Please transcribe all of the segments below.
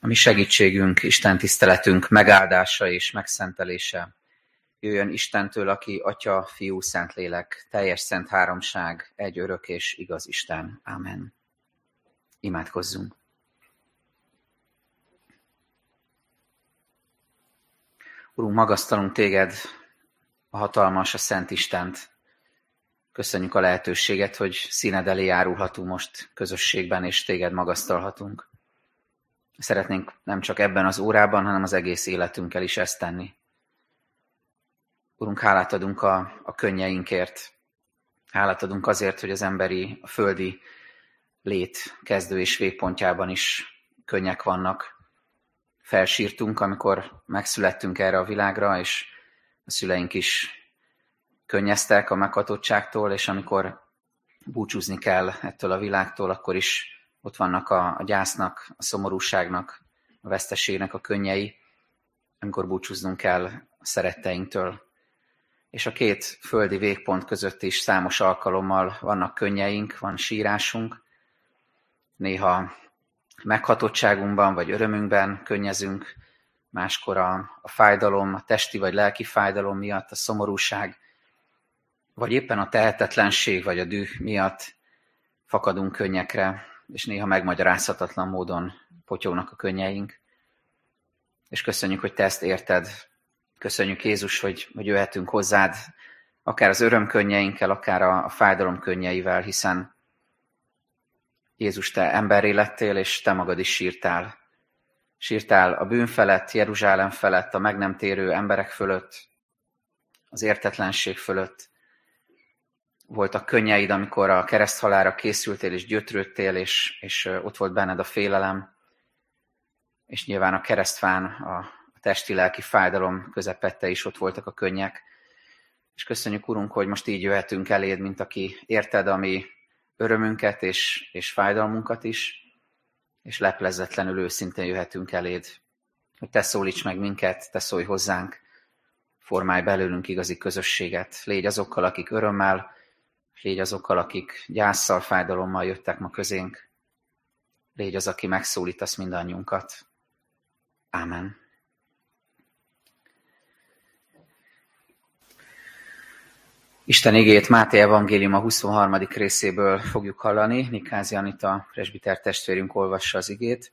A mi segítségünk, Isten tiszteletünk megáldása és megszentelése jöjjön Istentől, aki Atya, Fiú, Szentlélek, teljes szent háromság, egy örök és igaz Isten. Amen. Imádkozzunk. Urunk, magasztalunk téged, a hatalmas, a Szent Istent. Köszönjük a lehetőséget, hogy színed elé járulhatunk most közösségben, és téged magasztalhatunk. Szeretnénk nem csak ebben az órában, hanem az egész életünkkel is ezt tenni. Urunk, hálát adunk a, a könnyeinkért. Hálát adunk azért, hogy az emberi, a földi lét kezdő és végpontjában is könnyek vannak. Felsírtunk, amikor megszülettünk erre a világra, és a szüleink is könnyeztek a meghatottságtól, és amikor búcsúzni kell ettől a világtól, akkor is ott vannak a, a gyásznak, a szomorúságnak, a veszteségnek a könnyei, amikor búcsúznunk kell a szeretteinktől. És a két földi végpont között is számos alkalommal vannak könnyeink, van sírásunk, néha meghatottságunkban vagy örömünkben könnyezünk, máskor a, a fájdalom, a testi vagy lelki fájdalom miatt, a szomorúság, vagy éppen a tehetetlenség vagy a düh miatt fakadunk könnyekre, és néha megmagyarázhatatlan módon potyognak a könnyeink. És köszönjük, hogy te ezt érted. Köszönjük Jézus, hogy, hogy jöhetünk hozzád, akár az örömkönnyeinkkel, akár a, a fájdalom könnyeivel, hiszen Jézus, te emberré lettél, és te magad is sírtál. Sírtál a bűn felett, Jeruzsálem felett, a meg nem térő emberek fölött, az értetlenség fölött, voltak könnyeid, amikor a kereszthalára készültél és gyötrődtél, és, és ott volt benned a félelem, és nyilván a keresztfán a testi-lelki fájdalom közepette is ott voltak a könnyek. És köszönjük, Urunk, hogy most így jöhetünk eléd, mint aki érted a mi örömünket és, és fájdalmunkat is, és leplezetlenül őszintén jöhetünk eléd, hogy te szólíts meg minket, te szólj hozzánk, formálj belőlünk igazi közösséget, légy azokkal, akik örömmel, Légy azokkal, akik gyászsal, fájdalommal jöttek ma közénk. Légy az, aki megszólítasz mindannyiunkat. Ámen. Isten igét Máté Evangélium a 23. részéből fogjuk hallani. Nikázi Anita presbiter testvérünk olvassa az igét.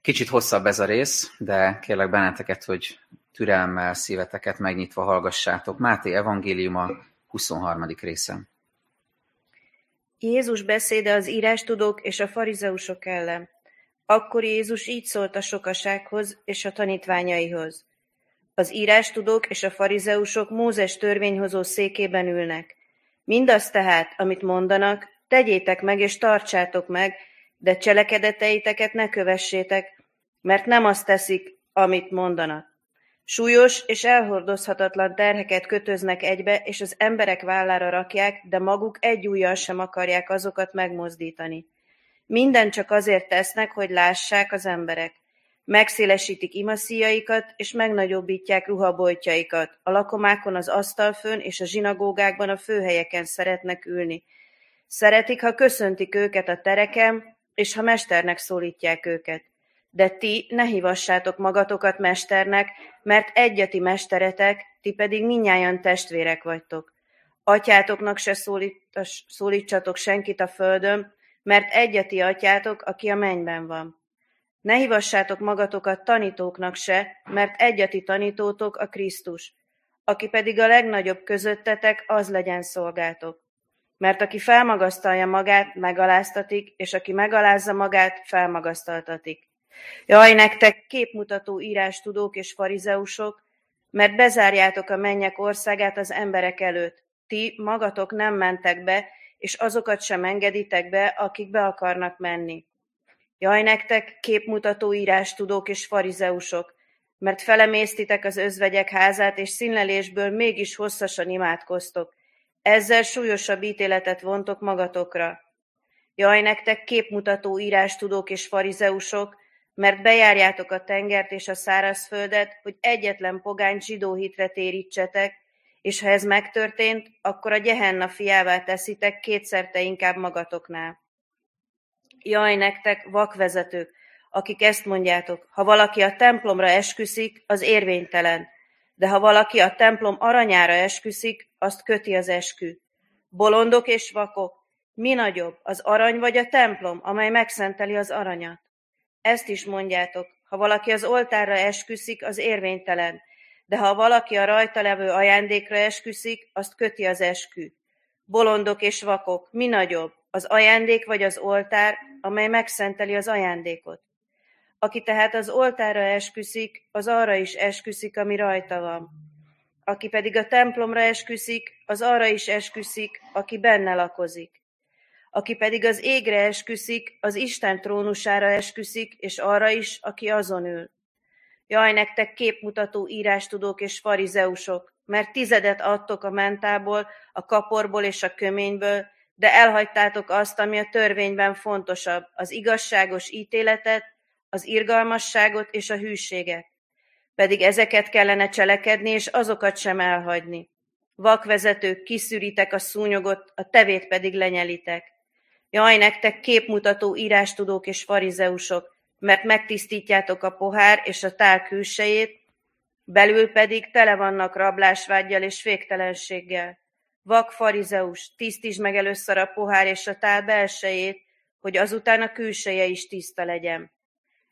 Kicsit hosszabb ez a rész, de kérlek benneteket, hogy türelemmel szíveteket megnyitva hallgassátok. Máté Evangélium a 23. része. Jézus beszéde az írástudók és a farizeusok ellen. Akkor Jézus így szólt a sokasághoz és a tanítványaihoz. Az írástudók és a farizeusok Mózes törvényhozó székében ülnek. Mindaz tehát, amit mondanak, tegyétek meg és tartsátok meg, de cselekedeteiteket ne kövessétek, mert nem azt teszik, amit mondanak. Súlyos és elhordozhatatlan terheket kötöznek egybe, és az emberek vállára rakják, de maguk egy ujjal sem akarják azokat megmozdítani. Minden csak azért tesznek, hogy lássák az emberek. Megszélesítik imaszíjaikat, és megnagyobbítják ruhaboltjaikat. A lakomákon az asztalfön és a zsinagógákban a főhelyeken szeretnek ülni. Szeretik, ha köszöntik őket a tereken, és ha mesternek szólítják őket. De ti ne hívassátok magatokat mesternek, mert egy a ti mesteretek, ti pedig minnyáján testvérek vagytok. Atyátoknak se szólítsatok senkit a földön, mert egy a ti atyátok, aki a mennyben van. Ne hívassátok magatokat tanítóknak se, mert egy a ti tanítótok a Krisztus, aki pedig a legnagyobb közöttetek, az legyen szolgátok. Mert aki felmagasztalja magát, megaláztatik, és aki megalázza magát, felmagasztaltatik. Jaj, nektek képmutató írástudók és farizeusok, mert bezárjátok a mennyek országát az emberek előtt. Ti magatok nem mentek be, és azokat sem engeditek be, akik be akarnak menni. Jaj, nektek képmutató írástudók és farizeusok, mert felemésztitek az özvegyek házát, és színlelésből mégis hosszasan imádkoztok. Ezzel súlyosabb ítéletet vontok magatokra. Jaj, nektek képmutató írástudók és farizeusok, mert bejárjátok a tengert és a szárazföldet, hogy egyetlen pogány zsidó hitre térítsetek, és ha ez megtörtént, akkor a gyehenna fiává teszitek kétszerte inkább magatoknál. Jaj nektek, vakvezetők, akik ezt mondjátok, ha valaki a templomra esküszik, az érvénytelen, de ha valaki a templom aranyára esküszik, azt köti az eskü. Bolondok és vakok, mi nagyobb, az arany vagy a templom, amely megszenteli az aranyat? Ezt is mondjátok, ha valaki az oltárra esküszik, az érvénytelen, de ha valaki a rajta levő ajándékra esküszik, azt köti az eskü. Bolondok és vakok, mi nagyobb, az ajándék vagy az oltár, amely megszenteli az ajándékot? Aki tehát az oltárra esküszik, az arra is esküszik, ami rajta van. Aki pedig a templomra esküszik, az arra is esküszik, aki benne lakozik. Aki pedig az égre esküszik, az Isten trónusára esküszik, és arra is, aki azon ül. Jaj, nektek képmutató írástudók és farizeusok, mert tizedet adtok a mentából, a kaporból és a köményből, de elhagytátok azt, ami a törvényben fontosabb, az igazságos ítéletet, az irgalmasságot és a hűséget. Pedig ezeket kellene cselekedni, és azokat sem elhagyni. Vakvezetők, kiszűritek a szúnyogot, a tevét pedig lenyelitek. Jaj, nektek képmutató írástudók és farizeusok, mert megtisztítjátok a pohár és a tál külsejét, belül pedig tele vannak rablásvágyjal és féktelenséggel. Vak farizeus, tisztítsd meg először a pohár és a tál belsejét, hogy azután a külseje is tiszta legyen.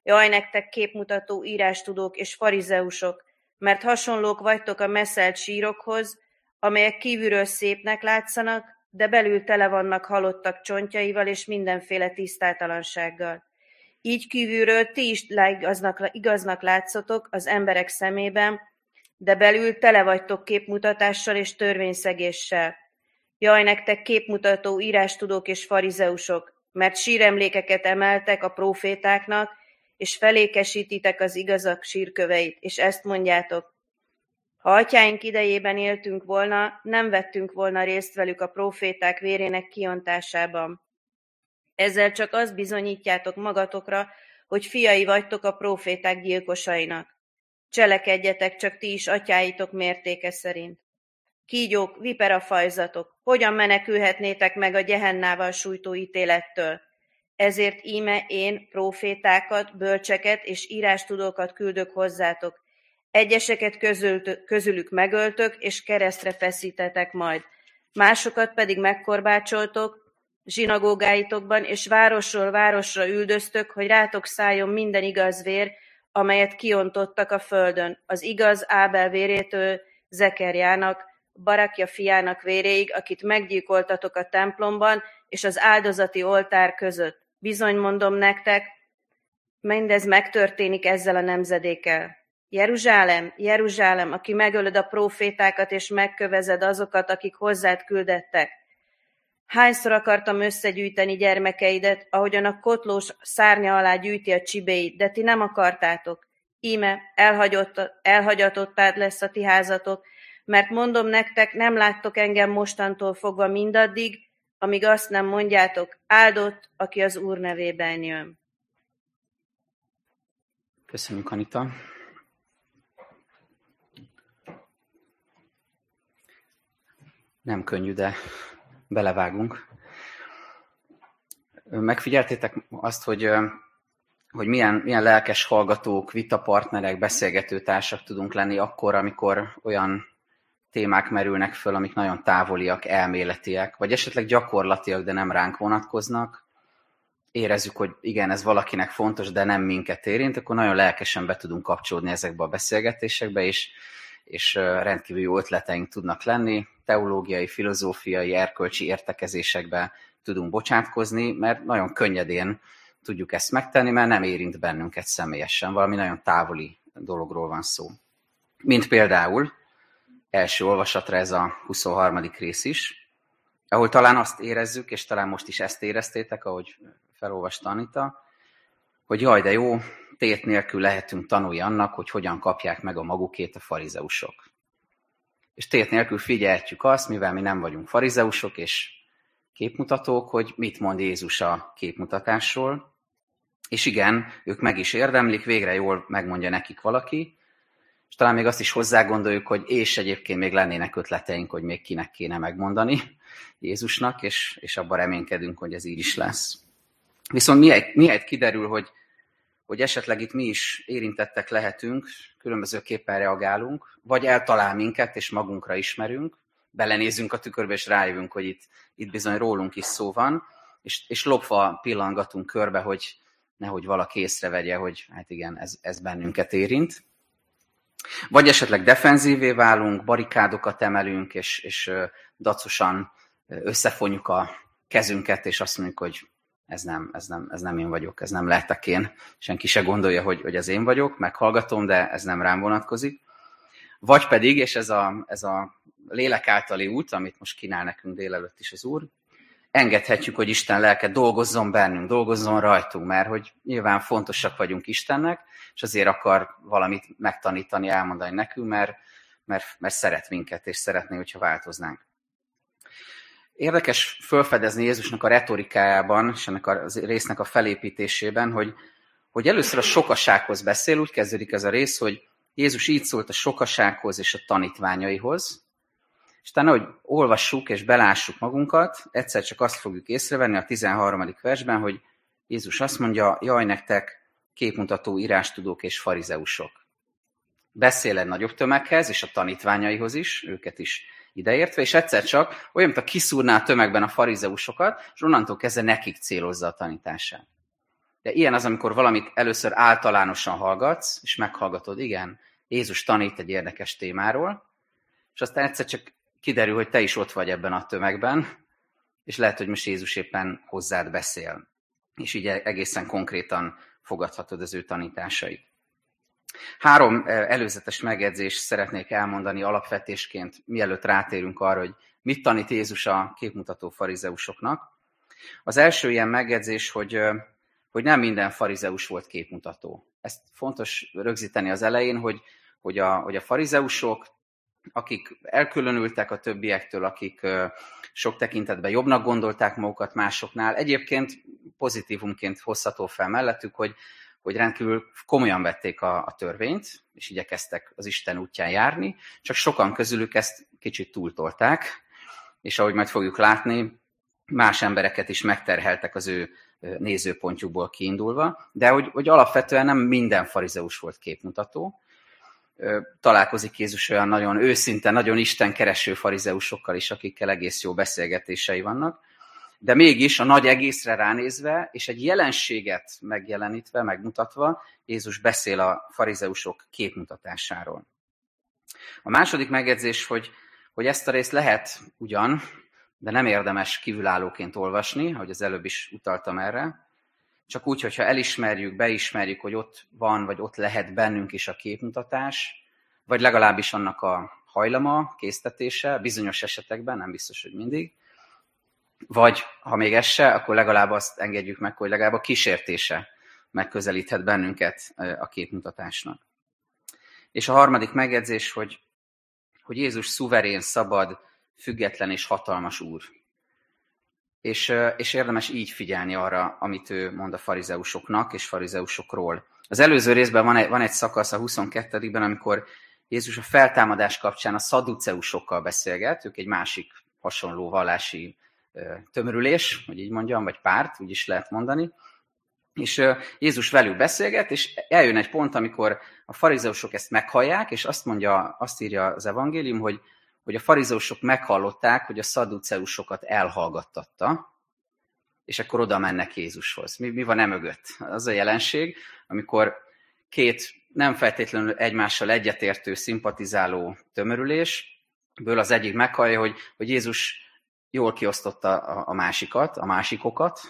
Jaj, nektek képmutató írástudók és farizeusok, mert hasonlók vagytok a messzelt sírokhoz, amelyek kívülről szépnek látszanak, de belül tele vannak halottak csontjaival és mindenféle tisztátalansággal. Így kívülről ti is igaznak, igaznak látszotok az emberek szemében, de belül tele vagytok képmutatással és törvényszegéssel. Jaj, nektek képmutató írástudók és farizeusok, mert síremlékeket emeltek a profétáknak, és felékesítitek az igazak sírköveit, és ezt mondjátok. Ha atyáink idejében éltünk volna, nem vettünk volna részt velük a proféták vérének kiontásában. Ezzel csak azt bizonyítjátok magatokra, hogy fiai vagytok a proféták gyilkosainak. Cselekedjetek csak ti is atyáitok mértéke szerint. Kígyók, viperafajzatok, hogyan menekülhetnétek meg a gyehennával sújtó ítélettől? Ezért íme én prófétákat, bölcseket és írástudókat küldök hozzátok. Egyeseket közülük megöltök, és keresztre feszítetek majd. Másokat pedig megkorbácsoltok, zsinagógáitokban, és városról városra üldöztök, hogy rátok szálljon minden igaz vér, amelyet kiontottak a földön, az igaz Ábel vérétől Zekerjának, Barakja fiának véréig, akit meggyilkoltatok a templomban és az áldozati oltár között. Bizony mondom nektek, mindez megtörténik ezzel a nemzedékkel. Jeruzsálem, Jeruzsálem, aki megölöd a profétákat és megkövezed azokat, akik hozzád küldettek. Hányszor akartam összegyűjteni gyermekeidet, ahogyan a kotlós szárnya alá gyűjti a csibéit, de ti nem akartátok. Íme elhagyott, elhagyatottád lesz a ti házatok, mert mondom nektek, nem láttok engem mostantól fogva mindaddig, amíg azt nem mondjátok, áldott, aki az Úr nevében jön. Köszönjük, Anita. Nem könnyű, de belevágunk. Megfigyeltétek azt, hogy, hogy milyen, milyen lelkes hallgatók, vitapartnerek, beszélgetőtársak tudunk lenni akkor, amikor olyan témák merülnek föl, amik nagyon távoliak, elméletiek, vagy esetleg gyakorlatiak, de nem ránk vonatkoznak, érezzük, hogy igen, ez valakinek fontos, de nem minket érint, akkor nagyon lelkesen be tudunk kapcsolódni ezekbe a beszélgetésekbe, és, és rendkívül jó ötleteink tudnak lenni, teológiai, filozófiai, erkölcsi értekezésekbe tudunk bocsátkozni, mert nagyon könnyedén tudjuk ezt megtenni, mert nem érint bennünket személyesen, valami nagyon távoli dologról van szó. Mint például első olvasatra ez a 23. rész is, ahol talán azt érezzük, és talán most is ezt éreztétek, ahogy felolvasta Anita, hogy jaj, de jó, tét nélkül lehetünk tanulni annak, hogy hogyan kapják meg a magukét a farizeusok. És tét nélkül figyelhetjük azt, mivel mi nem vagyunk farizeusok és képmutatók, hogy mit mond Jézus a képmutatásról. És igen, ők meg is érdemlik, végre jól megmondja nekik valaki, és talán még azt is hozzá hogy és egyébként még lennének ötleteink, hogy még kinek kéne megmondani Jézusnak, és, és abban reménykedünk, hogy ez így is lesz. Viszont miért, miért kiderül, hogy, hogy esetleg itt mi is érintettek lehetünk, különbözőképpen reagálunk, vagy eltalál minket, és magunkra ismerünk, belenézünk a tükörbe, és rájövünk, hogy itt, itt bizony rólunk is szó van, és, és lopva pillangatunk körbe, hogy nehogy valaki észrevegye, hogy hát igen, ez, ez bennünket érint. Vagy esetleg defenzívé válunk, barikádokat emelünk, és, és dacosan összefonjuk a kezünket, és azt mondjuk, hogy ez nem, ez nem, ez nem én vagyok, ez nem lehetek én. Senki se gondolja, hogy, hogy az én vagyok, meghallgatom, de ez nem rám vonatkozik. Vagy pedig, és ez a, ez a lélek általi út, amit most kínál nekünk délelőtt is az Úr, engedhetjük, hogy Isten lelke dolgozzon bennünk, dolgozzon rajtunk, mert hogy nyilván fontosak vagyunk Istennek, és azért akar valamit megtanítani, elmondani nekünk, mert, mert, mert szeret minket, és szeretné, hogyha változnánk. Érdekes felfedezni Jézusnak a retorikájában, és ennek a résznek a felépítésében, hogy, hogy először a sokasághoz beszél, úgy kezdődik ez a rész, hogy Jézus így szólt a sokasághoz és a tanítványaihoz, és utána, hogy olvassuk és belássuk magunkat, egyszer csak azt fogjuk észrevenni a 13. versben, hogy Jézus azt mondja, jaj nektek, képmutató írástudók és farizeusok. Beszél egy nagyobb tömeghez, és a tanítványaihoz is, őket is ideértve, és egyszer csak olyan, mint a kiszúrná a tömegben a farizeusokat, és onnantól kezdve nekik célozza a tanítását. De ilyen az, amikor valamit először általánosan hallgatsz, és meghallgatod, igen, Jézus tanít egy érdekes témáról, és aztán egyszer csak kiderül, hogy te is ott vagy ebben a tömegben, és lehet, hogy most Jézus éppen hozzád beszél, és így egészen konkrétan fogadhatod az ő tanításait. Három előzetes megjegyzést szeretnék elmondani alapvetésként, mielőtt rátérünk arra, hogy mit tanít Jézus a képmutató farizeusoknak. Az első ilyen megjegyzés, hogy, hogy nem minden farizeus volt képmutató. Ezt fontos rögzíteni az elején, hogy, hogy, a, hogy a farizeusok, akik elkülönültek a többiektől, akik sok tekintetben jobbnak gondolták magukat másoknál, egyébként pozitívumként hozható fel mellettük, hogy hogy rendkívül komolyan vették a, a törvényt, és igyekeztek az Isten útján járni, csak sokan közülük ezt kicsit túltolták, és ahogy majd fogjuk látni, más embereket is megterheltek az ő nézőpontjukból kiindulva, de hogy, hogy alapvetően nem minden farizeus volt képmutató. Találkozik Jézus olyan nagyon őszinte, nagyon istenkereső farizeusokkal is, akikkel egész jó beszélgetései vannak, de mégis a nagy egészre ránézve, és egy jelenséget megjelenítve, megmutatva, Jézus beszél a farizeusok képmutatásáról. A második megjegyzés, hogy, hogy ezt a részt lehet ugyan, de nem érdemes kívülállóként olvasni, ahogy az előbb is utaltam erre, csak úgy, hogyha elismerjük, beismerjük, hogy ott van, vagy ott lehet bennünk is a képmutatás, vagy legalábbis annak a hajlama, késztetése, bizonyos esetekben, nem biztos, hogy mindig, vagy ha még ez se, akkor legalább azt engedjük meg, hogy legalább a kísértése megközelíthet bennünket a képmutatásnak. És a harmadik megjegyzés, hogy, hogy Jézus szuverén, szabad, független és hatalmas úr. És, és érdemes így figyelni arra, amit ő mond a farizeusoknak és farizeusokról. Az előző részben van egy, van egy szakasz a 22-ben, amikor Jézus a feltámadás kapcsán a szaduceusokkal beszélget, ők egy másik hasonló vallási tömörülés, hogy így mondjam, vagy párt, úgy is lehet mondani. És Jézus velük beszélget, és eljön egy pont, amikor a farizeusok ezt meghallják, és azt mondja, azt írja az evangélium, hogy, hogy a farizeusok meghallották, hogy a szaduceusokat elhallgattatta, és akkor oda mennek Jézushoz. Mi, mi van e mögött? Az a jelenség, amikor két nem feltétlenül egymással egyetértő, szimpatizáló tömörülésből az egyik meghallja, hogy, hogy Jézus jól kiosztotta a, másikat, a másikokat,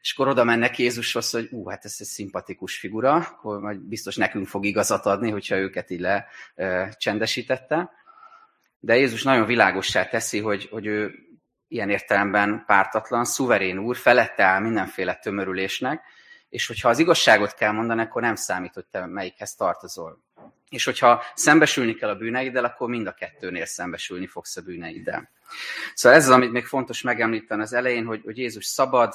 és akkor oda mennek Jézushoz, hogy ú, hát ez egy szimpatikus figura, hogy majd biztos nekünk fog igazat adni, hogyha őket így le csendesítette. De Jézus nagyon világossá teszi, hogy, hogy ő ilyen értelemben pártatlan, szuverén úr, felette áll mindenféle tömörülésnek, és hogyha az igazságot kell mondani, akkor nem számít, hogy te melyikhez tartozol. És hogyha szembesülni kell a bűneiddel, akkor mind a kettőnél szembesülni fogsz a bűneiddel. Szóval ez az, amit még fontos megemlíteni az elején, hogy, hogy Jézus szabad,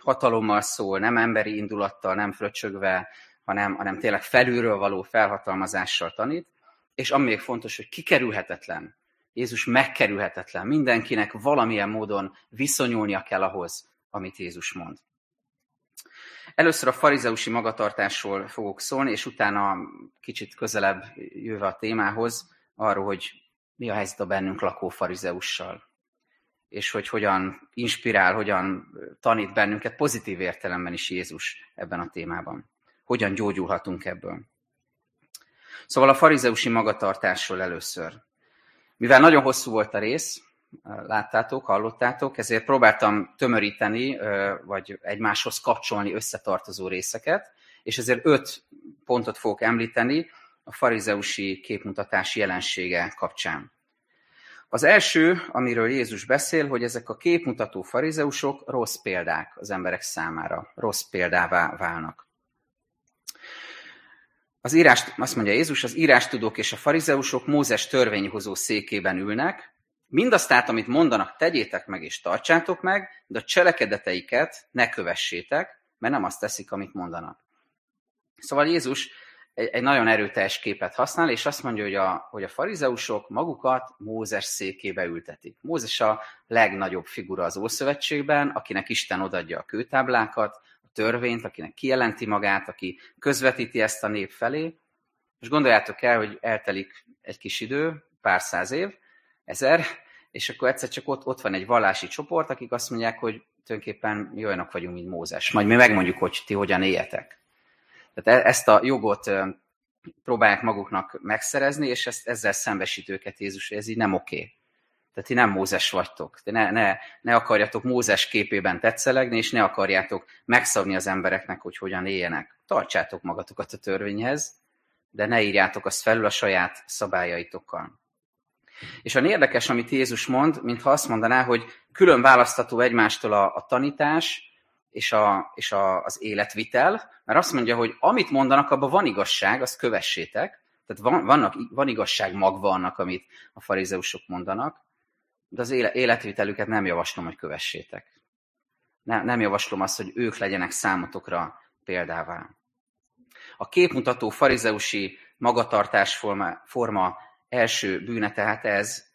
hatalommal szól, nem emberi indulattal, nem fröcsögve, hanem, hanem tényleg felülről való felhatalmazással tanít, és ami még fontos, hogy kikerülhetetlen. Jézus megkerülhetetlen. Mindenkinek valamilyen módon viszonyulnia kell ahhoz, amit Jézus mond. Először a farizeusi magatartásról fogok szólni, és utána kicsit közelebb jöve a témához, arról, hogy mi a helyzet a bennünk lakó farizeussal, és hogy hogyan inspirál, hogyan tanít bennünket pozitív értelemben is Jézus ebben a témában. Hogyan gyógyulhatunk ebből. Szóval a farizeusi magatartásról először. Mivel nagyon hosszú volt a rész, láttátok, hallottátok, ezért próbáltam tömöríteni, vagy egymáshoz kapcsolni összetartozó részeket, és ezért öt pontot fogok említeni a farizeusi képmutatás jelensége kapcsán. Az első, amiről Jézus beszél, hogy ezek a képmutató farizeusok rossz példák az emberek számára, rossz példává válnak. Az írás, azt mondja Jézus, az írástudók és a farizeusok Mózes törvényhozó székében ülnek, Mindazt át, amit mondanak, tegyétek meg és tartsátok meg, de a cselekedeteiket ne kövessétek, mert nem azt teszik, amit mondanak. Szóval Jézus egy, egy nagyon erőteljes képet használ, és azt mondja, hogy a, hogy a farizeusok magukat Mózes székébe ültetik. Mózes a legnagyobb figura az Ószövetségben, akinek Isten odadja a kőtáblákat, a törvényt, akinek kijelenti magát, aki közvetíti ezt a nép felé. És gondoljátok el, hogy eltelik egy kis idő, pár száz év, ezer, és akkor egyszer csak ott, ott van egy vallási csoport, akik azt mondják, hogy tulajdonképpen olyanok vagyunk, mint Mózes. Majd mi megmondjuk, hogy ti hogyan éljetek. Tehát e, ezt a jogot próbálják maguknak megszerezni, és ezt, ezzel szembesít őket Jézus, hogy ez így nem oké. Tehát ti nem Mózes vagytok. Ti ne, ne, ne akarjatok Mózes képében tetszelegni, és ne akarjátok megszabni az embereknek, hogy hogyan éljenek. Tartsátok magatokat a törvényhez, de ne írjátok azt felül a saját szabályaitokkal. És a érdekes, amit Jézus mond, mintha azt mondaná, hogy külön választható egymástól a, a tanítás és, a, és a, az életvitel, mert azt mondja, hogy amit mondanak, abban van igazság, azt kövessétek, tehát van, vannak, van igazság magva annak, amit a farizeusok mondanak, de az életvitelüket nem javaslom, hogy kövessétek. Nem, nem javaslom azt, hogy ők legyenek számotokra példává. A képmutató farizeusi magatartás forma, forma első bűne tehát ez,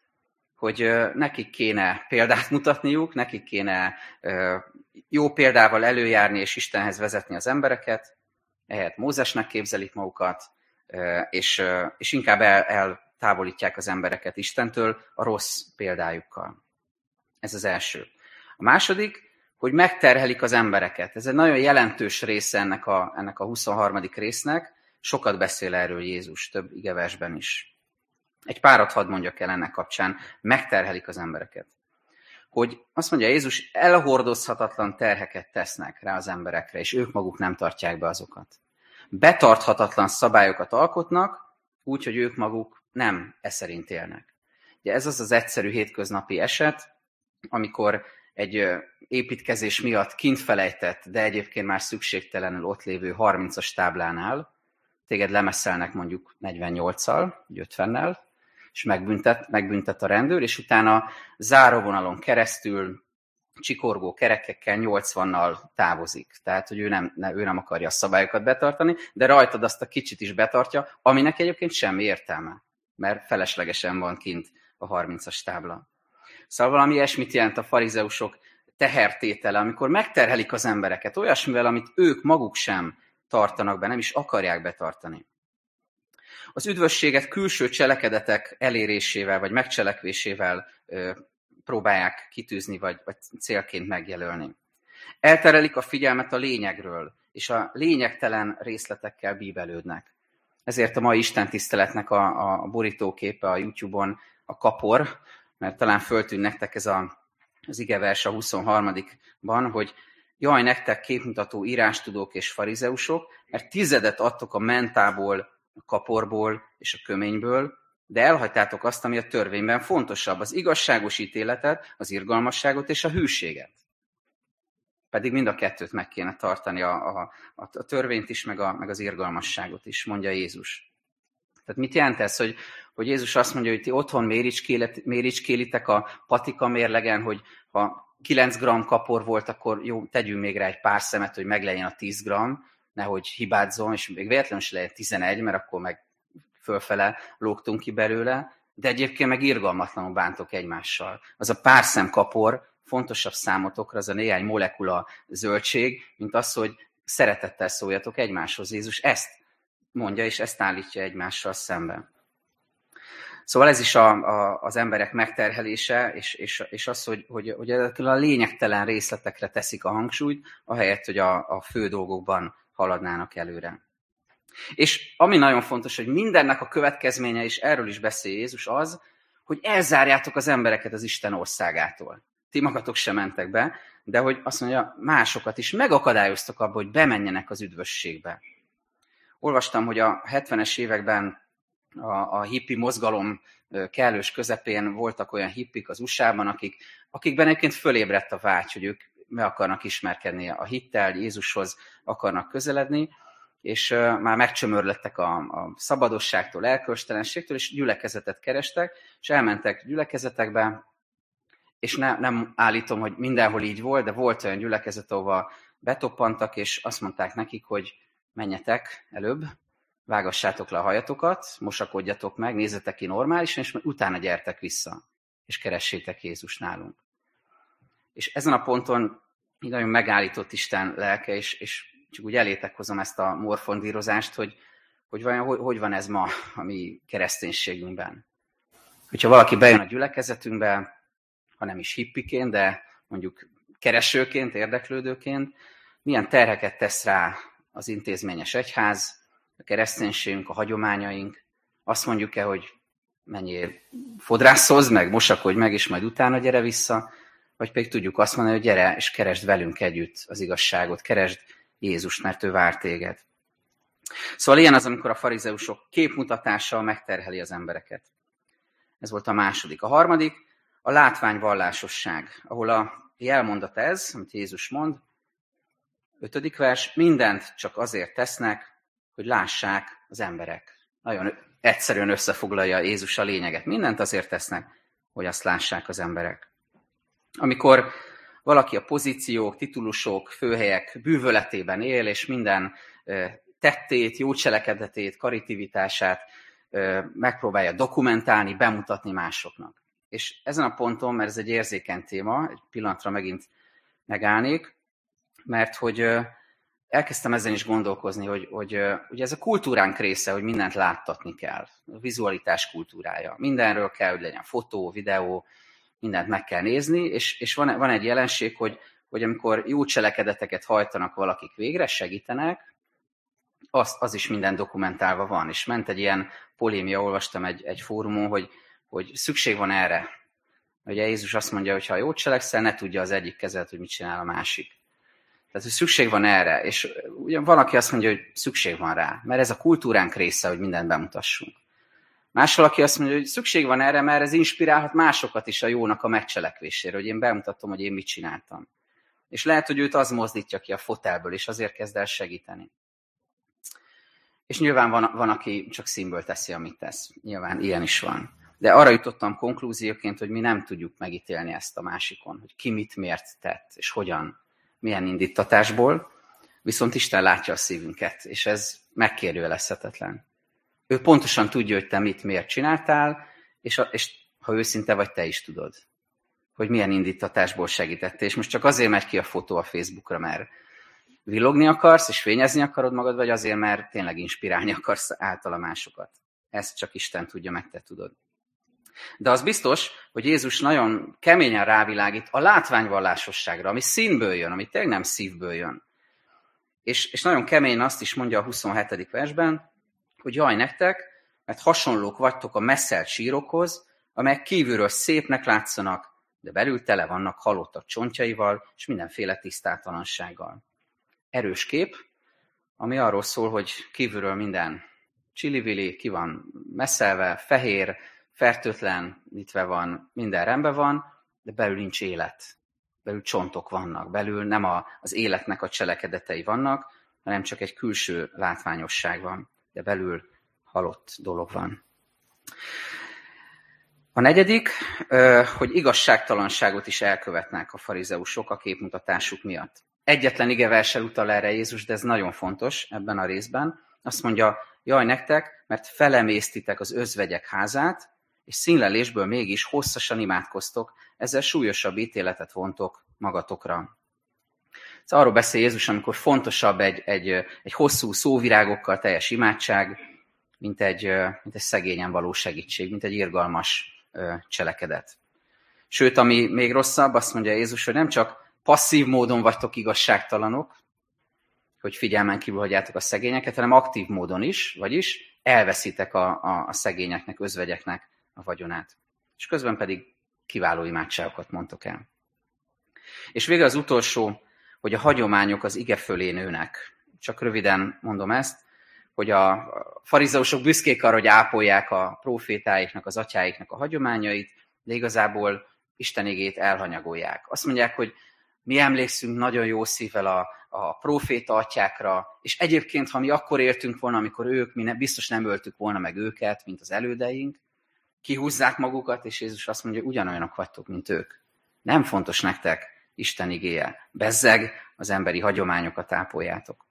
hogy nekik kéne példát mutatniuk, nekik kéne jó példával előjárni és Istenhez vezetni az embereket, ehhez Mózesnek képzelik magukat, és, és inkább el, eltávolítják az embereket Istentől a rossz példájukkal. Ez az első. A második, hogy megterhelik az embereket. Ez egy nagyon jelentős része ennek a, ennek a 23. résznek. Sokat beszél erről Jézus, több igeversben is. Egy párat hadd mondjak el ennek kapcsán, megterhelik az embereket. Hogy azt mondja Jézus, elhordozhatatlan terheket tesznek rá az emberekre, és ők maguk nem tartják be azokat. Betarthatatlan szabályokat alkotnak, úgy, hogy ők maguk nem e szerint élnek. Ugye ez az az egyszerű hétköznapi eset, amikor egy építkezés miatt kint felejtett, de egyébként már szükségtelenül ott lévő 30-as táblánál, téged lemeszelnek mondjuk 48-al, 50-nel, és megbüntet, megbüntet a rendőr, és utána záróvonalon keresztül csikorgó kerekekkel 80-nal távozik. Tehát, hogy ő nem, ne, ő nem akarja a szabályokat betartani, de rajtad azt a kicsit is betartja, aminek egyébként semmi értelme, mert feleslegesen van kint a 30-as tábla. Szóval valami ilyesmit jelent a farizeusok tehertétele, amikor megterhelik az embereket olyasmivel, amit ők maguk sem tartanak be, nem is akarják betartani az üdvösséget külső cselekedetek elérésével vagy megcselekvésével próbálják kitűzni vagy, vagy célként megjelölni. Elterelik a figyelmet a lényegről, és a lényegtelen részletekkel bíbelődnek. Ezért a mai Isten tiszteletnek a, a borítóképe a YouTube-on a kapor, mert talán föltűn nektek ez a, az igevers a 23-ban, hogy jaj, nektek képmutató írástudók és farizeusok, mert tizedet adtok a mentából, a kaporból és a köményből, de elhagytátok azt, ami a törvényben fontosabb, az igazságos ítéletet, az irgalmasságot és a hűséget. Pedig mind a kettőt meg kéne tartani, a, a, a törvényt is, meg, a, meg az irgalmasságot is, mondja Jézus. Tehát mit jelent ez, hogy, hogy Jézus azt mondja, hogy ti otthon méricskélitek a patika mérlegen, hogy ha 9 g kapor volt, akkor jó, tegyünk még rá egy pár szemet, hogy meglegyen a 10 g, nehogy hibázzon, és még véletlenül is lehet 11, mert akkor meg fölfele lógtunk ki belőle, de egyébként meg irgalmatlanul bántok egymással. Az a pár szem kapor fontosabb számotokra, az a néhány molekula zöldség, mint az, hogy szeretettel szóljatok egymáshoz. Jézus ezt mondja, és ezt állítja egymással szemben. Szóval ez is a, a, az emberek megterhelése, és, és, és az, hogy, hogy, hogy a lényegtelen részletekre teszik a hangsúlyt, ahelyett, hogy a, a fő dolgokban haladnának előre. És ami nagyon fontos, hogy mindennek a következménye, és erről is beszél Jézus, az, hogy elzárjátok az embereket az Isten országától. Ti magatok sem mentek be, de hogy azt mondja, másokat is megakadályoztak abba, hogy bemenjenek az üdvösségbe. Olvastam, hogy a 70-es években a, a hippi mozgalom kellős közepén voltak olyan hippik az USA-ban, akik, akikben egyébként fölébredt a vágy, hogy ők meg akarnak ismerkedni a hittel, Jézushoz akarnak közeledni, és már megcsömörlettek a, a szabadosságtól, elkölcstelenségtől, és gyülekezetet kerestek, és elmentek gyülekezetekbe, és ne, nem állítom, hogy mindenhol így volt, de volt olyan gyülekezet, ahova betoppantak, és azt mondták nekik, hogy menjetek előbb, vágassátok le a hajatokat, mosakodjatok meg, nézzetek ki normálisan, és utána gyertek vissza, és keressétek Jézus nálunk. És ezen a ponton nagyon megállított Isten lelke, és, és csak úgy elétek hozom ezt a morfondírozást, hogy, hogy, vajon, hogy, hogy van ez ma a mi kereszténységünkben. Hogyha valaki bejön a gyülekezetünkbe, ha nem is hippiként, de mondjuk keresőként, érdeklődőként, milyen terheket tesz rá az intézményes egyház, a kereszténységünk, a hagyományaink. Azt mondjuk-e, hogy mennyi fodrászhoz, meg mosakodj meg, és majd utána gyere vissza, vagy pedig tudjuk azt mondani, hogy gyere, és keresd velünk együtt az igazságot, keresd Jézus, mert ő vár téged. Szóval ilyen az, amikor a farizeusok képmutatással megterheli az embereket. Ez volt a második. A harmadik, a látványvallásosság, ahol a jelmondat ez, amit Jézus mond, ötödik vers, mindent csak azért tesznek, hogy lássák az emberek. Nagyon egyszerűen összefoglalja Jézus a lényeget. Mindent azért tesznek, hogy azt lássák az emberek. Amikor valaki a pozíciók, titulusok, főhelyek bűvöletében él, és minden tettét, jó cselekedetét, karitivitását megpróbálja dokumentálni, bemutatni másoknak. És ezen a ponton, mert ez egy érzékeny téma, egy pillanatra megint megállnék, mert hogy elkezdtem ezen is gondolkozni, hogy, hogy ugye ez a kultúránk része, hogy mindent láttatni kell. A vizualitás kultúrája. Mindenről kell, hogy legyen fotó, videó, mindent meg kell nézni, és, és van, van egy jelenség, hogy, hogy amikor jó cselekedeteket hajtanak valakik végre, segítenek, az, az is minden dokumentálva van. És ment egy ilyen polémia, olvastam egy, egy fórumon, hogy, hogy szükség van erre. Ugye Jézus azt mondja, hogy ha jó cselekszel, ne tudja az egyik kezed, hogy mit csinál a másik. Tehát, hogy szükség van erre, és ugyan van, aki azt mondja, hogy szükség van rá, mert ez a kultúránk része, hogy mindent bemutassunk. Más valaki azt mondja, hogy szükség van erre, mert ez inspirálhat másokat is a jónak a megcselekvésére, hogy én bemutatom, hogy én mit csináltam. És lehet, hogy őt az mozdítja ki a fotelből, és azért kezd el segíteni. És nyilván van, van aki csak színből teszi, amit tesz. Nyilván ilyen is van. De arra jutottam konklúzióként, hogy mi nem tudjuk megítélni ezt a másikon, hogy ki mit miért tett, és hogyan, milyen indítatásból, viszont Isten látja a szívünket, és ez megkérdőjelezhetetlen. Ő pontosan tudja, hogy te mit miért csináltál, és, a, és ha őszinte vagy, te is tudod, hogy milyen indítatásból segítette. És most csak azért megy ki a fotó a Facebookra, mert villogni akarsz, és fényezni akarod magad, vagy azért, mert tényleg inspirálni akarsz általa másokat. Ezt csak Isten tudja, meg te tudod. De az biztos, hogy Jézus nagyon keményen rávilágít a látványvallásosságra, ami színből jön, ami tényleg nem szívből jön. És, és nagyon kemény azt is mondja a 27. versben, hogy jaj nektek, mert hasonlók vagytok a messzelt sírokhoz, amelyek kívülről szépnek látszanak, de belül tele vannak halottak csontjaival és mindenféle tisztátalansággal. Erős kép, ami arról szól, hogy kívülről minden csili ki van messzelve, fehér, fertőtlenítve van, minden rendben van, de belül nincs élet. Belül csontok vannak, belül nem a, az életnek a cselekedetei vannak, hanem csak egy külső látványosság van, de belül halott dolog van. A negyedik, hogy igazságtalanságot is elkövetnek a farizeusok a képmutatásuk miatt. Egyetlen igeversel utal erre Jézus, de ez nagyon fontos ebben a részben. Azt mondja, jaj nektek, mert felemésztitek az özvegyek házát, és színlelésből mégis hosszasan imádkoztok, ezzel súlyosabb ítéletet vontok magatokra. Ez arról beszél Jézus, amikor fontosabb egy, egy, egy hosszú szóvirágokkal teljes imádság, mint egy, mint egy szegényen való segítség, mint egy irgalmas cselekedet. Sőt, ami még rosszabb, azt mondja Jézus, hogy nem csak passzív módon vagytok igazságtalanok, hogy figyelmen kívül hagyjátok a szegényeket, hanem aktív módon is, vagyis elveszitek a, a, a szegényeknek, özvegyeknek a vagyonát. És közben pedig kiváló imádságokat mondtok el. És végül az utolsó, hogy a hagyományok az ige fölé nőnek. Csak röviden mondom ezt, hogy a farizeusok büszkék arra, hogy ápolják a profétáiknak, az atyáiknak a hagyományait, de igazából Isten igét elhanyagolják. Azt mondják, hogy mi emlékszünk nagyon jó szívvel a, a proféta atyákra, és egyébként, ha mi akkor éltünk volna, amikor ők, mi ne, biztos nem öltük volna meg őket, mint az elődeink, kihúzzák magukat, és Jézus azt mondja, ugyanolyanok vagytok, mint ők. Nem fontos nektek Isten igéje. Bezzeg, az emberi hagyományokat ápoljátok.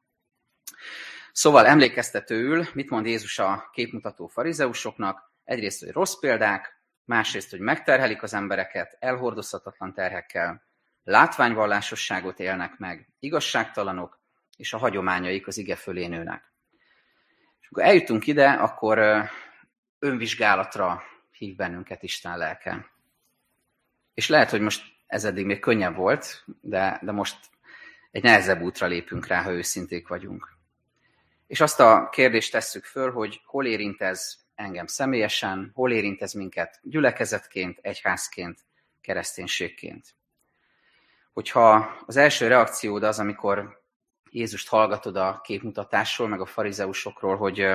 Szóval emlékeztetőül, mit mond Jézus a képmutató farizeusoknak? Egyrészt, hogy rossz példák, másrészt, hogy megterhelik az embereket elhordozhatatlan terhekkel, látványvallásosságot élnek meg, igazságtalanok, és a hagyományaik az ige fölé nőnek. És amikor eljutunk ide, akkor önvizsgálatra hív bennünket Isten lelke. És lehet, hogy most ez eddig még könnyebb volt, de, de most egy nehezebb útra lépünk rá, ha őszinték vagyunk. És azt a kérdést tesszük föl, hogy hol érint ez engem személyesen, hol érint ez minket gyülekezetként, egyházként, kereszténységként. Hogyha az első reakciód az, amikor Jézust hallgatod a képmutatásról, meg a farizeusokról, hogy,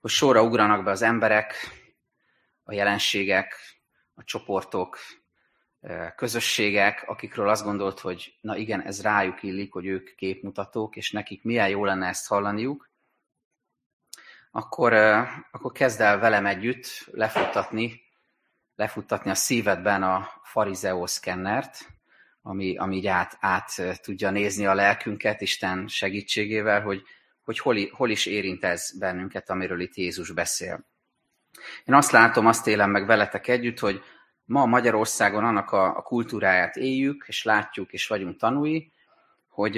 hogy sorra ugranak be az emberek, a jelenségek, a csoportok, közösségek, akikről azt gondolt, hogy na igen, ez rájuk illik, hogy ők képmutatók, és nekik milyen jó lenne ezt hallaniuk, akkor, akkor kezd el velem együtt lefuttatni, lefuttatni a szívedben a farizeó szkennert, ami, ami így át, át tudja nézni a lelkünket Isten segítségével, hogy, hogy hol, hol is érint ez bennünket, amiről itt Jézus beszél. Én azt látom, azt élem meg veletek együtt, hogy ma Magyarországon annak a, a kultúráját éljük, és látjuk, és vagyunk tanúi, hogy,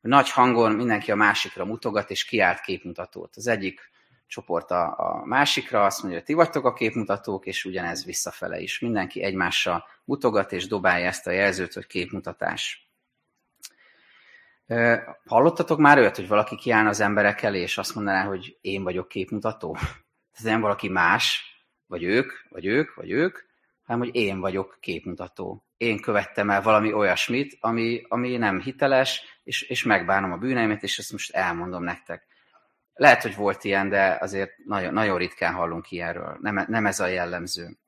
hogy nagy hangon mindenki a másikra mutogat, és kiált képmutatót. Az egyik csoport a, a másikra azt mondja, hogy ti vagytok a képmutatók, és ugyanez visszafele is. Mindenki egymással mutogat, és dobálja ezt a jelzőt, hogy képmutatás. Hallottatok már olyat, hogy valaki kiállna az emberek elé, és azt mondaná, hogy én vagyok képmutató? Ez nem valaki más, vagy ők, vagy ők, vagy ők, hanem hogy én vagyok képmutató. Én követtem el valami olyasmit, ami, ami nem hiteles, és, és megbánom a bűneimet, és ezt most elmondom nektek. Lehet, hogy volt ilyen, de azért nagyon, nagyon ritkán hallunk ilyenről. Nem, nem ez a jellemző.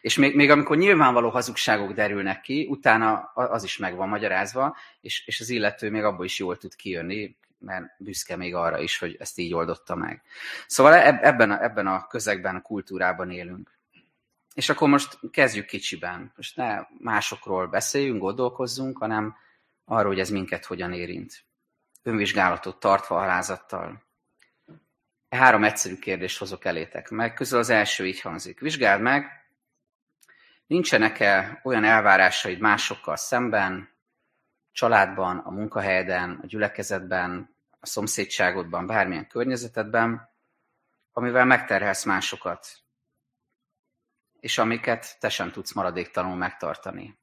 És még, még amikor nyilvánvaló hazugságok derülnek ki, utána az is meg van magyarázva, és, és az illető még abból is jól tud kijönni, mert büszke még arra is, hogy ezt így oldotta meg. Szóval ebben a, ebben a közegben, a kultúrában élünk. És akkor most kezdjük kicsiben. Most ne másokról beszéljünk, gondolkozzunk, hanem arról, hogy ez minket hogyan érint. Önvizsgálatot tartva alázattal. Három egyszerű kérdést hozok elétek meg. Közül az első így hangzik. Vizsgáld meg, nincsenek-e olyan elvárásaid másokkal szemben, családban, a munkahelyeden, a gyülekezetben, a szomszédságodban, bármilyen környezetedben, amivel megterhelsz másokat, és amiket te sem tudsz maradéktalanul megtartani.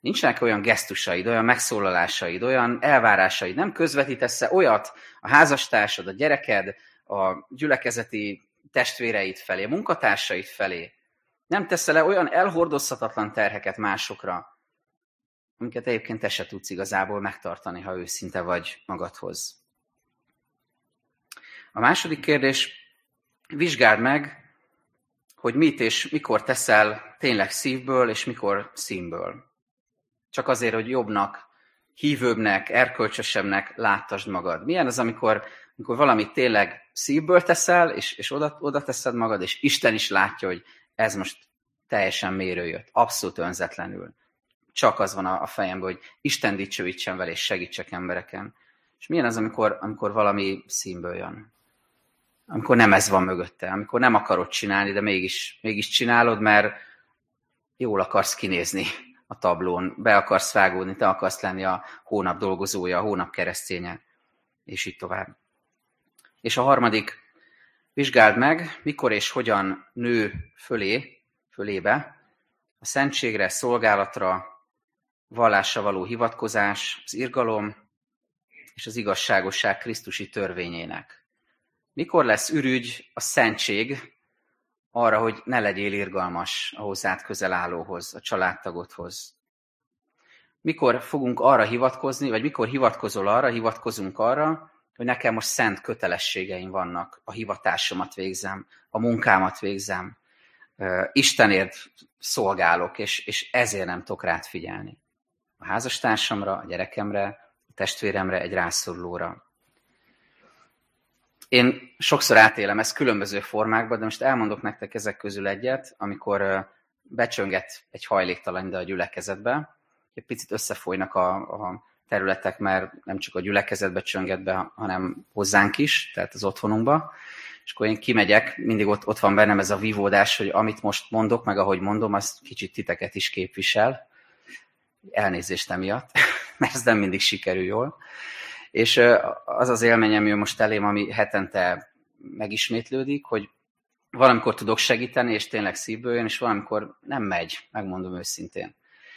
Nincsenek olyan gesztusaid, olyan megszólalásaid, olyan elvárásaid, nem közvetítesz olyat a házastársad, a gyereked, a gyülekezeti testvéreid felé, a munkatársaid felé. Nem teszel le olyan elhordozhatatlan terheket másokra, amiket egyébként te se tudsz igazából megtartani, ha őszinte vagy magadhoz. A második kérdés, vizsgáld meg, hogy mit és mikor teszel tényleg szívből, és mikor színből. Csak azért, hogy jobbnak, hívőbbnek, erkölcsösebbnek láttasd magad. Milyen az, amikor, amikor valamit tényleg szívből teszel, és, és oda, oda teszed magad, és Isten is látja, hogy ez most teljesen mérő jött, abszolút önzetlenül. Csak az van a, a fejemben, hogy Isten dicsőítsen vele, és segítsek embereken. És milyen az, amikor, amikor valami színből jön? Amikor nem ez van mögötte, amikor nem akarod csinálni, de mégis, mégis csinálod, mert jól akarsz kinézni a tablón, be akarsz vágódni, te akarsz lenni a hónap dolgozója, a hónap kereszténye, és így tovább. És a harmadik, vizsgáld meg, mikor és hogyan nő fölé, fölébe, a szentségre, szolgálatra, vallásra való hivatkozás, az irgalom és az igazságosság Krisztusi törvényének. Mikor lesz ürügy a szentség arra, hogy ne legyél irgalmas a hozzád közel állóhoz, a családtagodhoz? Mikor fogunk arra hivatkozni, vagy mikor hivatkozol arra, hivatkozunk arra, hogy nekem most szent kötelességeim vannak, a hivatásomat végzem, a munkámat végzem, Istenért szolgálok, és, és ezért nem tudok rád figyelni. A házastársamra, a gyerekemre, a testvéremre, egy rászorulóra. Én sokszor átélem ezt különböző formákban, de most elmondok nektek ezek közül egyet, amikor becsönget egy hajléktalan ide a gyülekezetbe, egy picit összefolynak a, a területek, mert nem csak a gyülekezetbe csönget be, hanem hozzánk is, tehát az otthonunkba. És akkor én kimegyek, mindig ott, ott van bennem ez a vívódás, hogy amit most mondok, meg ahogy mondom, az kicsit titeket is képvisel. Elnézést emiatt, mert ez nem mindig sikerül jól. És az az élményem jön most elém, ami hetente megismétlődik, hogy valamikor tudok segíteni, és tényleg szívből jön, és valamikor nem megy, megmondom őszintén.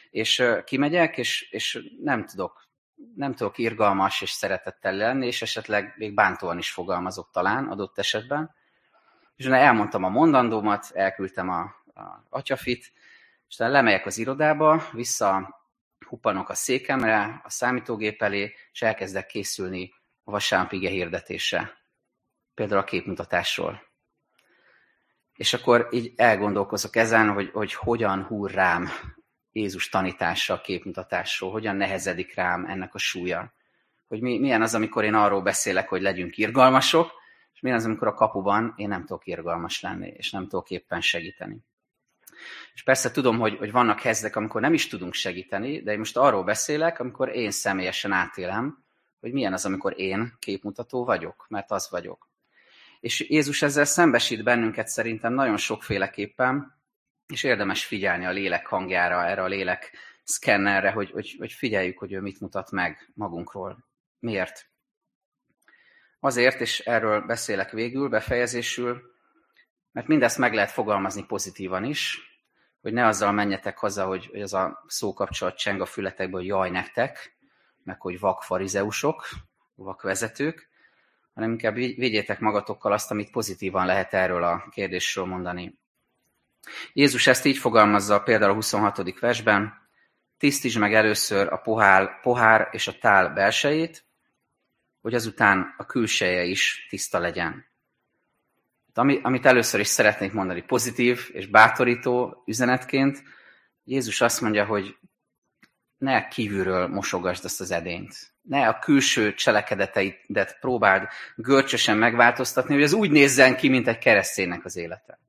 És kimegyek, és, és nem tudok nem tudok irgalmas és szeretettel lenni, és esetleg még bántóan is fogalmazok talán adott esetben. És elmondtam a mondandómat, elküldtem a, a atyafit, és utána lemegyek az irodába, vissza huppanok a székemre, a számítógép elé, és elkezdek készülni a vasárnapige hirdetése. Például a képmutatásról. És akkor így elgondolkozok ezen, hogy, hogy hogyan húr rám Jézus tanítása a képmutatásról, hogyan nehezedik rám ennek a súlya. Hogy mi, milyen az, amikor én arról beszélek, hogy legyünk irgalmasok, és milyen az, amikor a kapuban én nem tudok irgalmas lenni, és nem tudok éppen segíteni. És persze tudom, hogy, hogy vannak helyzetek, amikor nem is tudunk segíteni, de én most arról beszélek, amikor én személyesen átélem, hogy milyen az, amikor én képmutató vagyok, mert az vagyok. És Jézus ezzel szembesít bennünket szerintem nagyon sokféleképpen, és érdemes figyelni a lélek hangjára, erre a lélek szkennerre, hogy, hogy, hogy figyeljük, hogy ő mit mutat meg magunkról. Miért? Azért, és erről beszélek végül, befejezésül, mert mindezt meg lehet fogalmazni pozitívan is, hogy ne azzal menjetek haza, hogy, hogy az a szókapcsolat cseng a fületekből, hogy jaj nektek, meg hogy vak farizeusok, vak vezetők, hanem inkább vigyétek magatokkal azt, amit pozitívan lehet erről a kérdésről mondani. Jézus ezt így fogalmazza például a 26. versben, tisztítsd meg először a pohár, pohár és a tál belsejét, hogy azután a külseje is tiszta legyen. Ami, amit először is szeretnék mondani pozitív és bátorító üzenetként, Jézus azt mondja, hogy ne kívülről mosogasd azt az edényt. Ne a külső cselekedeteidet próbáld görcsösen megváltoztatni, hogy az úgy nézzen ki, mint egy kereszténynek az élete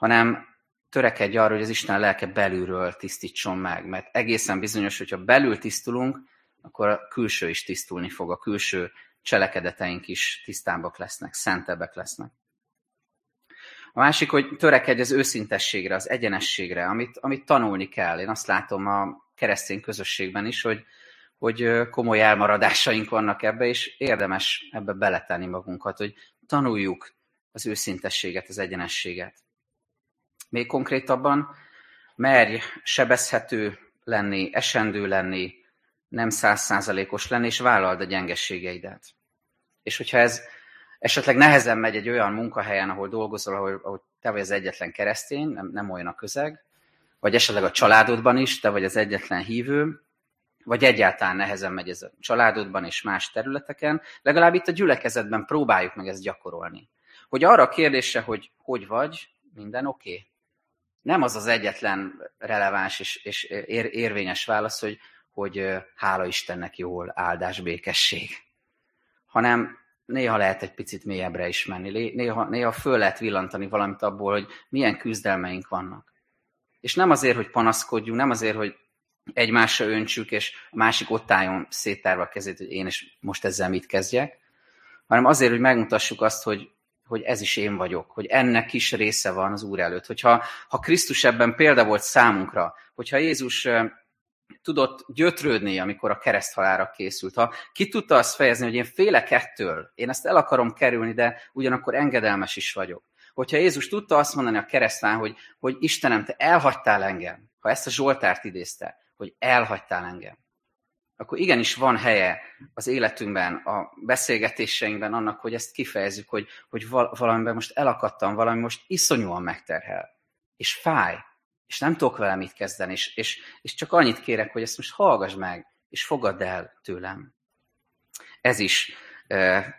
hanem törekedj arra, hogy az Isten lelke belülről tisztítson meg, mert egészen bizonyos, hogyha belül tisztulunk, akkor a külső is tisztulni fog, a külső cselekedeteink is tisztábbak lesznek, szentebbek lesznek. A másik, hogy törekedj az őszintességre, az egyenességre, amit, amit tanulni kell. Én azt látom a keresztény közösségben is, hogy, hogy komoly elmaradásaink vannak ebbe, és érdemes ebbe beletenni magunkat, hogy tanuljuk az őszintességet, az egyenességet. Még konkrétabban, merj sebezhető lenni, esendő lenni, nem százszázalékos lenni, és vállald a gyengességeidet. És hogyha ez esetleg nehezen megy egy olyan munkahelyen, ahol dolgozol, ahol, ahol te vagy az egyetlen keresztény, nem, nem olyan a közeg, vagy esetleg a családodban is, te vagy az egyetlen hívő, vagy egyáltalán nehezen megy ez a családodban és más területeken, legalább itt a gyülekezetben próbáljuk meg ezt gyakorolni. Hogy arra a kérdésre, hogy hogy vagy, minden oké? Okay? nem az az egyetlen releváns és, és ér, érvényes válasz, hogy, hogy hála Istennek jól, áldás, békesség. Hanem néha lehet egy picit mélyebbre is menni, néha, néha föl lehet villantani valamit abból, hogy milyen küzdelmeink vannak. És nem azért, hogy panaszkodjunk, nem azért, hogy egymásra öntsük, és a másik ott álljon széttárva a kezét, hogy én is most ezzel mit kezdjek, hanem azért, hogy megmutassuk azt, hogy, hogy ez is én vagyok, hogy ennek is része van az Úr előtt. Hogyha ha Krisztus ebben példa volt számunkra, hogyha Jézus tudott gyötrődni, amikor a kereszthalára készült. Ha ki tudta azt fejezni, hogy én félek ettől, én ezt el akarom kerülni, de ugyanakkor engedelmes is vagyok. Hogyha Jézus tudta azt mondani a keresztán, hogy, hogy Istenem, te elhagytál engem, ha ezt a Zsoltárt idézte, hogy elhagytál engem, akkor igenis van helye az életünkben, a beszélgetéseinkben annak, hogy ezt kifejezzük, hogy, hogy valamiben most elakadtam, valami most iszonyúan megterhel, és fáj, és nem tudok vele mit kezdeni, és, és, és csak annyit kérek, hogy ezt most hallgass meg, és fogadd el tőlem. Ez is e,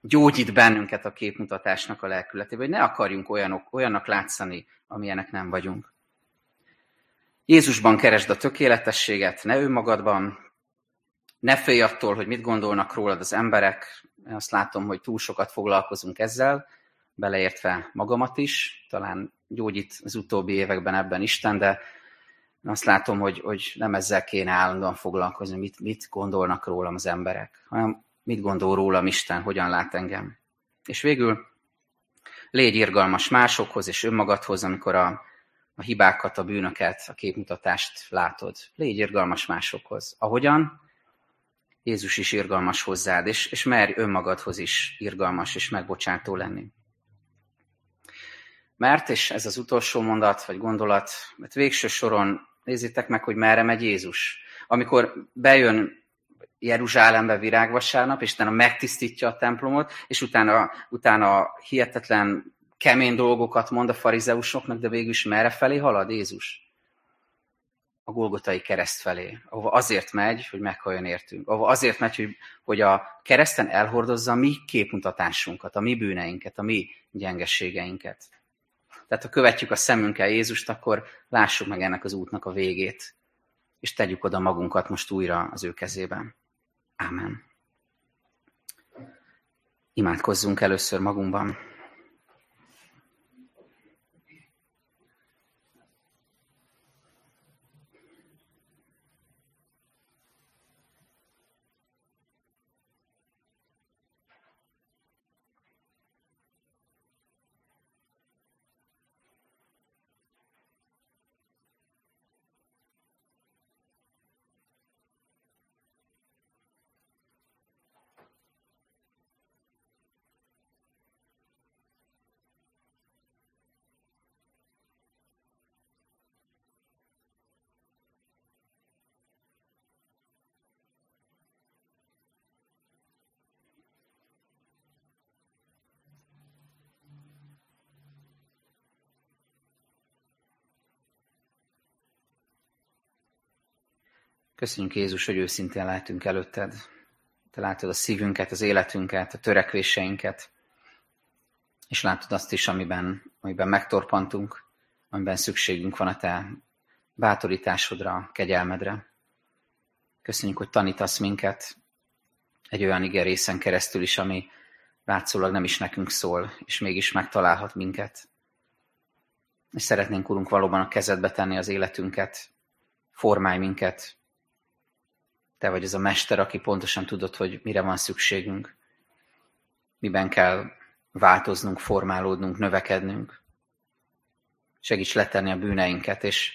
gyógyít bennünket a képmutatásnak a lelkületében, hogy ne akarjunk olyanok, olyannak látszani, amilyenek nem vagyunk. Jézusban keresd a tökéletességet, ne önmagadban, ne félj attól, hogy mit gondolnak rólad az emberek. Én azt látom, hogy túl sokat foglalkozunk ezzel, beleértve magamat is, talán gyógyít az utóbbi években ebben Isten, de azt látom, hogy, hogy nem ezzel kéne állandóan foglalkozni, mit, mit gondolnak rólam az emberek, hanem mit gondol rólam Isten, hogyan lát engem. És végül légy irgalmas másokhoz és önmagadhoz, amikor a, a hibákat, a bűnöket, a képmutatást látod. Légy irgalmas másokhoz. Ahogyan Jézus is irgalmas hozzád, és, és merj önmagadhoz is irgalmas és megbocsátó lenni. Mert, és ez az utolsó mondat, vagy gondolat, mert végső soron nézzétek meg, hogy merre megy Jézus. Amikor bejön Jeruzsálembe virágvasárnap, és utána megtisztítja a templomot, és utána, utána hihetetlen kemény dolgokat mond a farizeusoknak, de végül is merre felé halad Jézus? A Golgotai kereszt felé, ahova azért megy, hogy meghalljon értünk. Ahova azért megy, hogy, hogy a kereszten elhordozza a mi képmutatásunkat, a mi bűneinket, a mi gyengességeinket. Tehát ha követjük a szemünkkel Jézust, akkor lássuk meg ennek az útnak a végét, és tegyük oda magunkat most újra az ő kezében. Ámen. Imádkozzunk először magunkban. Köszönjük Jézus, hogy őszintén lehetünk előtted. Te látod a szívünket, az életünket, a törekvéseinket, és látod azt is, amiben, amiben megtorpantunk, amiben szükségünk van a te bátorításodra, kegyelmedre. Köszönjük, hogy tanítasz minket egy olyan igerészen keresztül is, ami látszólag nem is nekünk szól, és mégis megtalálhat minket. És szeretnénk, Urunk, valóban a kezedbe tenni az életünket, formálj minket, te vagy az a mester, aki pontosan tudod, hogy mire van szükségünk, miben kell változnunk, formálódnunk, növekednünk. Segíts letenni a bűneinket, és,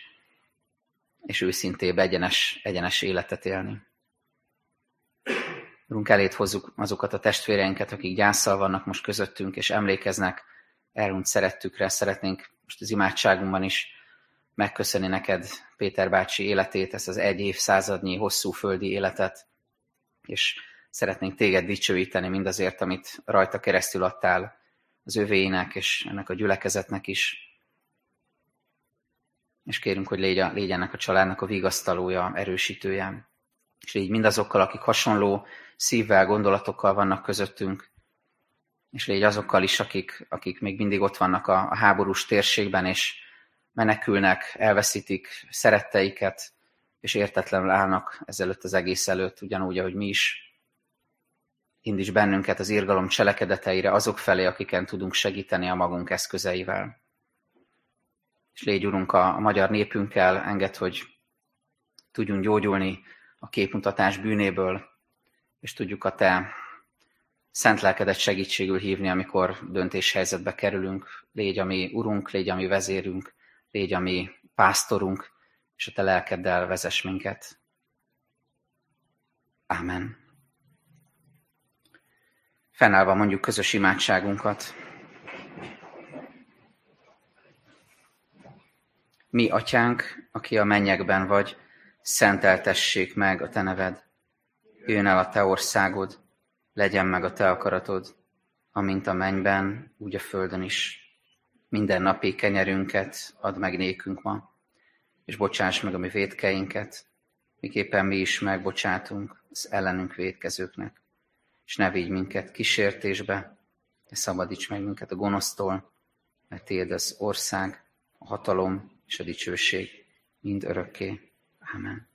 és őszintébb, egyenes, egyenes életet élni. Urunk, elét hozzuk azokat a testvéreinket, akik gyászsal vannak most közöttünk, és emlékeznek elhunyt szerettükre. Szeretnénk most az imádságunkban is megköszönni neked Péter bácsi életét, ezt az egy évszázadnyi hosszú földi életet, és szeretnénk téged dicsőíteni mindazért, amit rajta keresztül adtál az övéinek, és ennek a gyülekezetnek is. És kérünk, hogy légy, a, légy ennek a családnak a vigasztalója, erősítője. És légy mindazokkal, akik hasonló szívvel, gondolatokkal vannak közöttünk, és légy azokkal is, akik, akik még mindig ott vannak a, a háborús térségben, és menekülnek, elveszítik szeretteiket, és értetlenül állnak ezelőtt az egész előtt, ugyanúgy, ahogy mi is. Indíts bennünket az irgalom cselekedeteire azok felé, akiken tudunk segíteni a magunk eszközeivel. És légy, Urunk, a, a magyar népünkkel, enged, hogy tudjunk gyógyulni a képmutatás bűnéből, és tudjuk a Te szent lelkedet segítségül hívni, amikor döntéshelyzetbe kerülünk. Légy a mi urunk, légy a mi vezérünk, légy a mi pásztorunk, és a te lelkeddel vezess minket. Ámen. Fennállva mondjuk közös imádságunkat. Mi, atyánk, aki a mennyekben vagy, szenteltessék meg a te neved. Jön el a te országod, legyen meg a te akaratod, amint a mennyben, úgy a földön is. Minden napi kenyerünket add meg nékünk ma, és bocsáss meg a mi védkeinket, miképpen mi is megbocsátunk az ellenünk védkezőknek. És ne vigy minket kísértésbe, de szabadíts meg minket a gonosztól, mert Tiéd az ország, a hatalom és a dicsőség mind örökké. Amen.